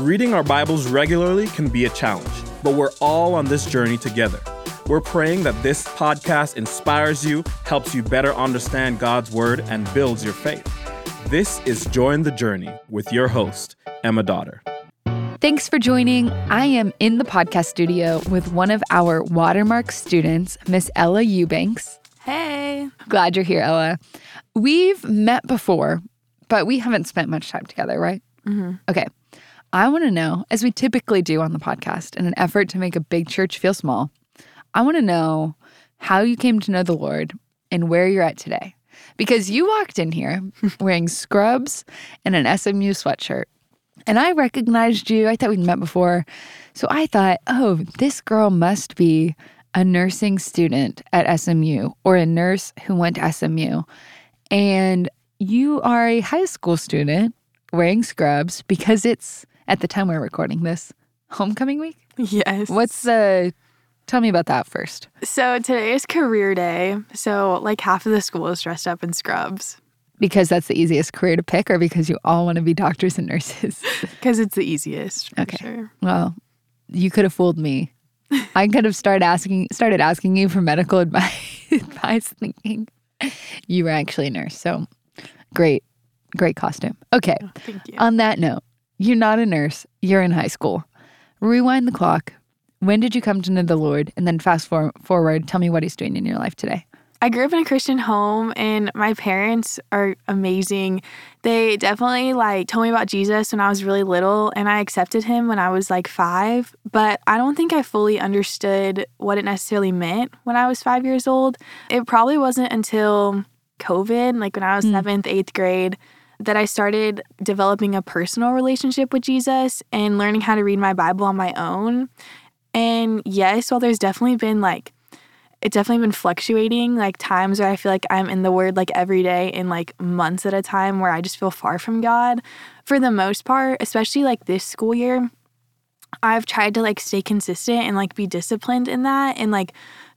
Reading our Bibles regularly can be a challenge, but we're all on this journey together. We're praying that this podcast inspires you, helps you better understand God's Word, and builds your faith. This is Join the Journey with your host, Emma Dotter. Thanks for joining. I am in the podcast studio with one of our Watermark students, Miss Ella Eubanks. Hey. Glad you're here, Ella. We've met before, but we haven't spent much time together, right? Mm-hmm. Okay. I want to know, as we typically do on the podcast, in an effort to make a big church feel small, I want to know how you came to know the Lord and where you're at today. Because you walked in here wearing scrubs and an SMU sweatshirt. And I recognized you. I thought we'd met before. So I thought, oh, this girl must be a nursing student at SMU or a nurse who went to SMU. And you are a high school student wearing scrubs because it's at the time we're recording this homecoming week. Yes. What's the tell me about that first? So today is career day. So like half of the school is dressed up in scrubs Because that's the easiest career to pick or because you all want to be doctors and nurses? because it's the easiest. For Okay. Sure. well, you could have fooled me. I could have started asking started asking you for medical advice, advice thinking you were actually a nurse. So great, great costume. Okay. Oh, thank you. On that note, you're not a nurse, you're in high school. Rewind the clock. When did you come to know the Lord? And then fast for- forward, tell me what he's doing in your life today. I grew up in a Christian home and my parents are amazing. They definitely like told me about Jesus when I was really little and I accepted him when I was like 5, but I don't think I fully understood what it necessarily meant when I was 5 years old. It probably wasn't until COVID, like when I was Mm. 7th, 8th grade, that I started developing a personal relationship with Jesus and learning how to read my Bible on my own. And yes, while there's definitely been like it's definitely been fluctuating like times where i feel like i'm in the word like every day in like months at a time where i just feel far from god for the most part especially like this school year i've tried to like stay consistent and like be disciplined in that and like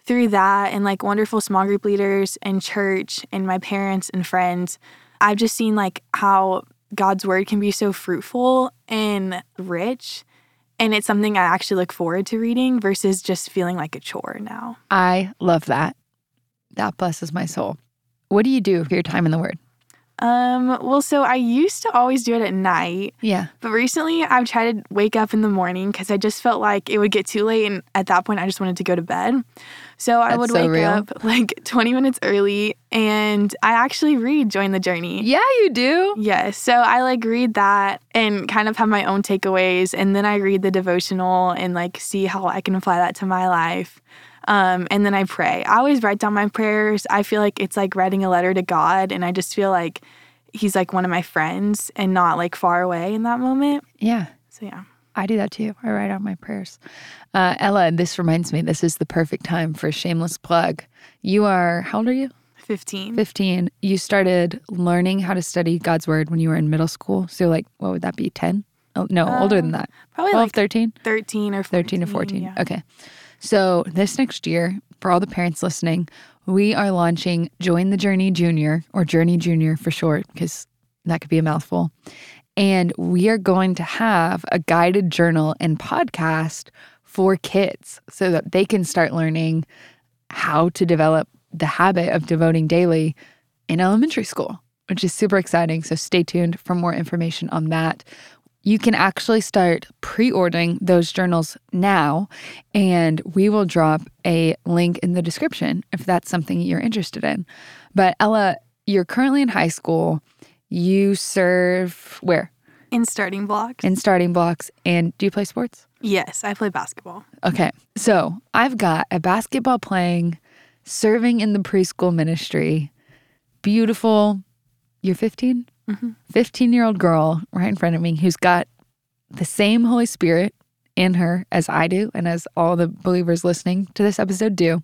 through that and like wonderful small group leaders and church and my parents and friends i've just seen like how god's word can be so fruitful and rich and it's something i actually look forward to reading versus just feeling like a chore now I love that. That blesses my soul. What do you do for your time in the Word? Um, well, so I used to always do it at night, Yeah. but recently I've tried to wake up in the morning because I just felt like it would get too late, and at that point I just wanted to go to bed. So I That's would so wake real. up like 20 minutes early, and I actually read Join the Journey. Yeah, you do. Yes. So I like read that and kind of have my own takeaways. And then I read the devotional and like see how I can apply that to my life. Um, and then I pray. I always write down my prayers. I feel like it's like writing a letter to God. And I just feel like He's like one of my friends and not like far away in that moment. Yeah. So yeah. I do that too. I write out my prayers. Uh, Ella, this reminds me, this is the perfect time for a shameless plug. You are, how old are you? 15. 15. You started learning how to study God's word when you were in middle school. So, like, what would that be? 10? Oh, no, older than Um, that. Probably 12, like 13? 13 or 14. 13 or 14. yeah. Okay. So, this next year, for all the parents listening, we are launching Join the Journey Junior or Journey Junior for short, because that could be a mouthful. And we are going to have a guided journal and podcast for kids so that they can start learning how to develop the habit of devoting daily in elementary school, which is super exciting. So stay tuned for more information on that. You can actually start pre ordering those journals now, and we will drop a link in the description if that's something you're interested in. But Ella, you're currently in high school. You serve where? In starting blocks. In starting blocks. And do you play sports? yes, I play basketball. Okay. So I've got a basketball playing, serving in the preschool ministry, beautiful, you're 15? Mhm. 15 year old girl right in front of me who's got the same Holy Spirit in her as I do and as all the believers listening to this episode do.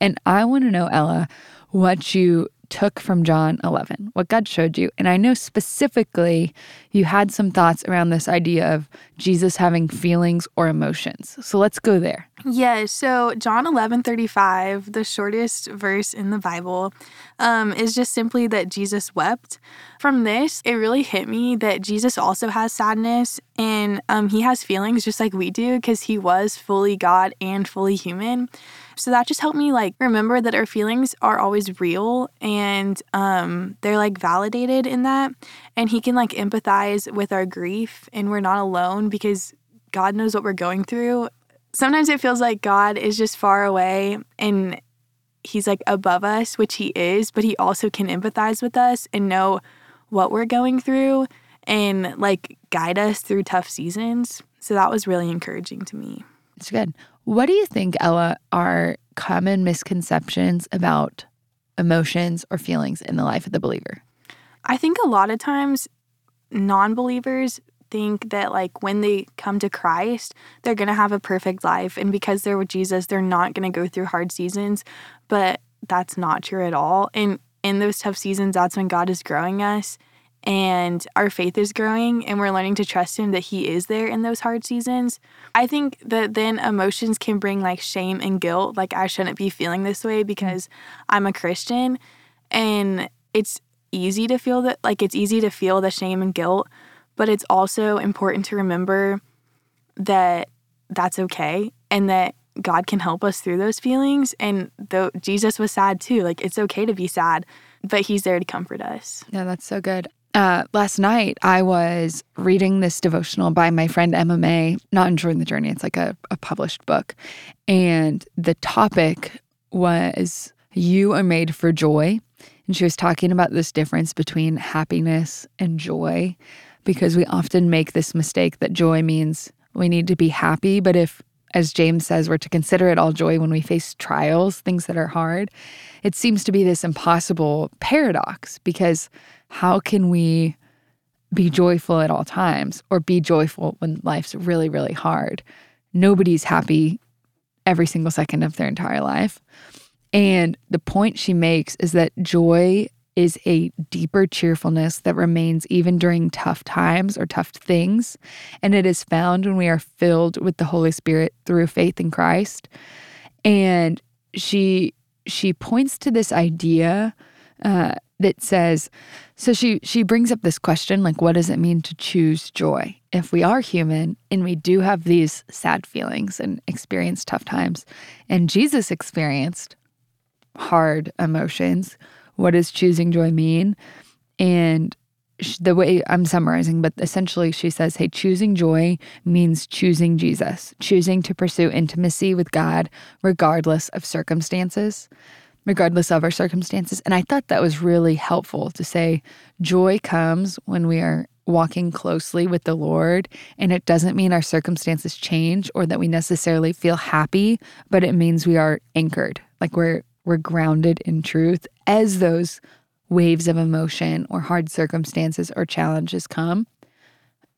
And I want to know, Ella, what you took from John 11, what God showed you. And I know specifically you had some thoughts around this idea of Jesus having feelings or emotions. So let's go there. Yeah, so John 11 35, the shortest verse in the Bible, um, is just simply that Jesus wept. From this, it really hit me that Jesus also has sadness and um, he has feelings just like we do because he was fully God and fully human. So that just helped me like remember that our feelings are always real and um, they're like validated in that. And he can like empathize with our grief and we're not alone because God knows what we're going through sometimes it feels like God is just far away and he's like above us, which he is, but he also can empathize with us and know what we're going through and like guide us through tough seasons. So that was really encouraging to me. It's good. What do you think, Ella, are common misconceptions about emotions or feelings in the life of the believer? I think a lot of times non believers think that like when they come to Christ, they're going to have a perfect life. And because they're with Jesus, they're not going to go through hard seasons, but that's not true at all. And in those tough seasons, that's when God is growing us. And our faith is growing and we're learning to trust him that he is there in those hard seasons. I think that then emotions can bring like shame and guilt, like I shouldn't be feeling this way because I'm a Christian. And it's easy to feel that like it's easy to feel the shame and guilt but it's also important to remember that that's okay and that God can help us through those feelings. And though Jesus was sad too, like it's okay to be sad, but he's there to comfort us. Yeah, that's so good. Uh, last night, I was reading this devotional by my friend Emma May, not in Join the Journey. It's like a, a published book. And the topic was You are made for joy. And she was talking about this difference between happiness and joy because we often make this mistake that joy means we need to be happy. But if, as James says, we're to consider it all joy when we face trials, things that are hard, it seems to be this impossible paradox because how can we be joyful at all times or be joyful when life's really, really hard? Nobody's happy every single second of their entire life. And the point she makes is that joy is a deeper cheerfulness that remains even during tough times or tough things. And it is found when we are filled with the Holy Spirit through faith in Christ. And she she points to this idea uh, that says, so she she brings up this question like, what does it mean to choose joy? If we are human and we do have these sad feelings and experience tough times, and Jesus experienced hard emotions, what does choosing joy mean? And the way I'm summarizing, but essentially she says, hey, choosing joy means choosing Jesus, choosing to pursue intimacy with God regardless of circumstances, regardless of our circumstances. And I thought that was really helpful to say joy comes when we are walking closely with the Lord. And it doesn't mean our circumstances change or that we necessarily feel happy, but it means we are anchored, like we're we're grounded in truth as those waves of emotion or hard circumstances or challenges come.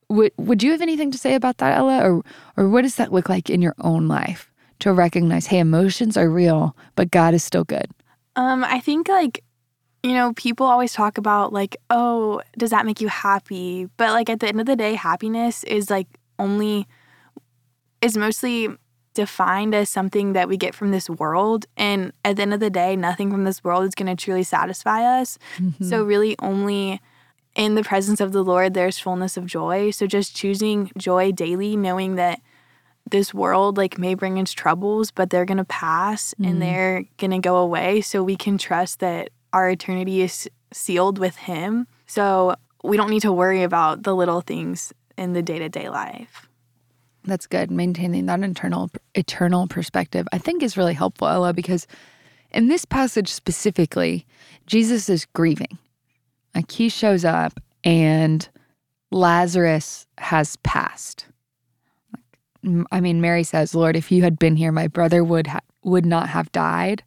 Would would you have anything to say about that, Ella? Or or what does that look like in your own life to recognize, hey, emotions are real, but God is still good? Um, I think like you know, people always talk about like, oh, does that make you happy? But like at the end of the day, happiness is like only is mostly defined as something that we get from this world. And at the end of the day, nothing from this world is going to truly satisfy us. Mm-hmm. So, really, only in the presence of the Lord, there's fullness of joy. So, just choosing joy daily, knowing that this world like may bring its troubles, but they're going to pass mm-hmm. and they're going to go away. So, we can trust that our eternity is sealed with Him. So, we don't need to worry about the little things in the day to day life. That's good. Maintaining that internal eternal perspective, I think, is really helpful, Ella, because in this passage specifically, Jesus is grieving. Like he shows up and Lazarus has passed. I mean, Mary says, "Lord, if you had been here, my brother would ha- would not have died."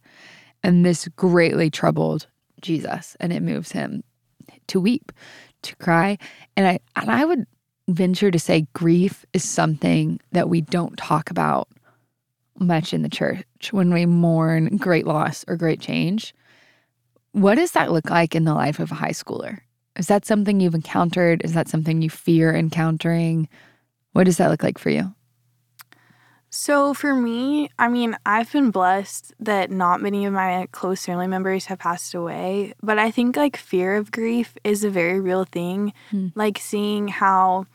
And this greatly troubled Jesus, and it moves him to weep, to cry. And I and I would venture to say grief is something that we don't talk about much in the church when we mourn great loss or great change. What does that look like in the life of a high schooler Is that something you've encountered? Is that something you fear encountering? What does that look like for you? So for me, I mean, I've been blessed that not many of my close family members have passed away, but I think like fear of grief is a very real thing. Hmm. Like seeing how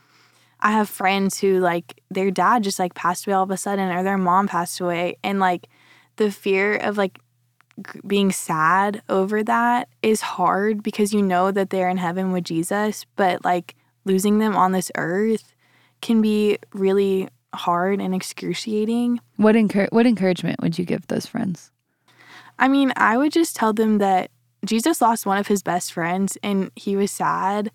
I have friends who like their dad just like passed away all of a sudden or their mom passed away and like the fear of like being sad over that is hard because you know that they're in heaven with Jesus, but like losing them on this earth can be really hard and excruciating. What encour- what encouragement would you give those friends? I mean, I would just tell them that Jesus lost one of his best friends and he was sad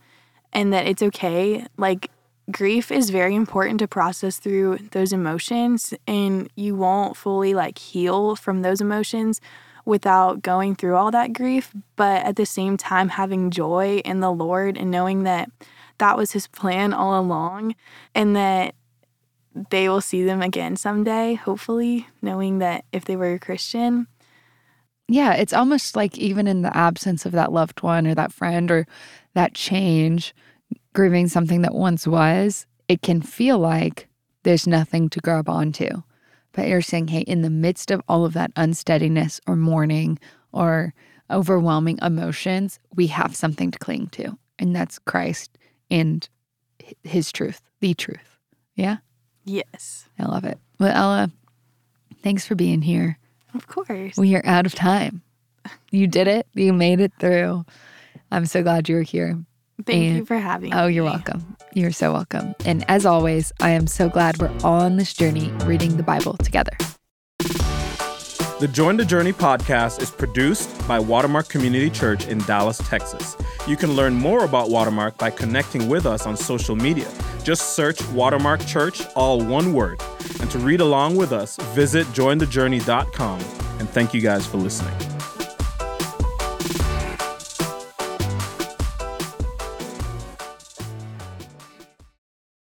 and that it's okay. Like, grief is very important to process through those emotions and you won't fully like heal from those emotions without going through all that grief but at the same time having joy in the lord and knowing that that was his plan all along and that they will see them again someday hopefully knowing that if they were a christian. Yeah, it's almost like even in the absence of that loved one or that friend or that change, grieving something that once was, it can feel like there's nothing to grab onto. But you're saying, hey, in the midst of all of that unsteadiness or mourning or overwhelming emotions, we have something to cling to. And that's Christ and his truth, the truth. Yeah, yes I love it. Well, Ella, thanks for being here. of course We are out of time. You did it. You made it through. I'm so glad you were here. Thank and- you for having Oh, me Oh, you're welcome. You're so welcome. And as always, I am so glad we're all on this journey reading the Bible together. The Join the Journey podcast is produced by Watermark Community Church in Dallas, Texas. You can learn more about Watermark by connecting with us on social media. Just search Watermark Church, all one word. And to read along with us, visit jointhejourney.com. And thank you guys for listening.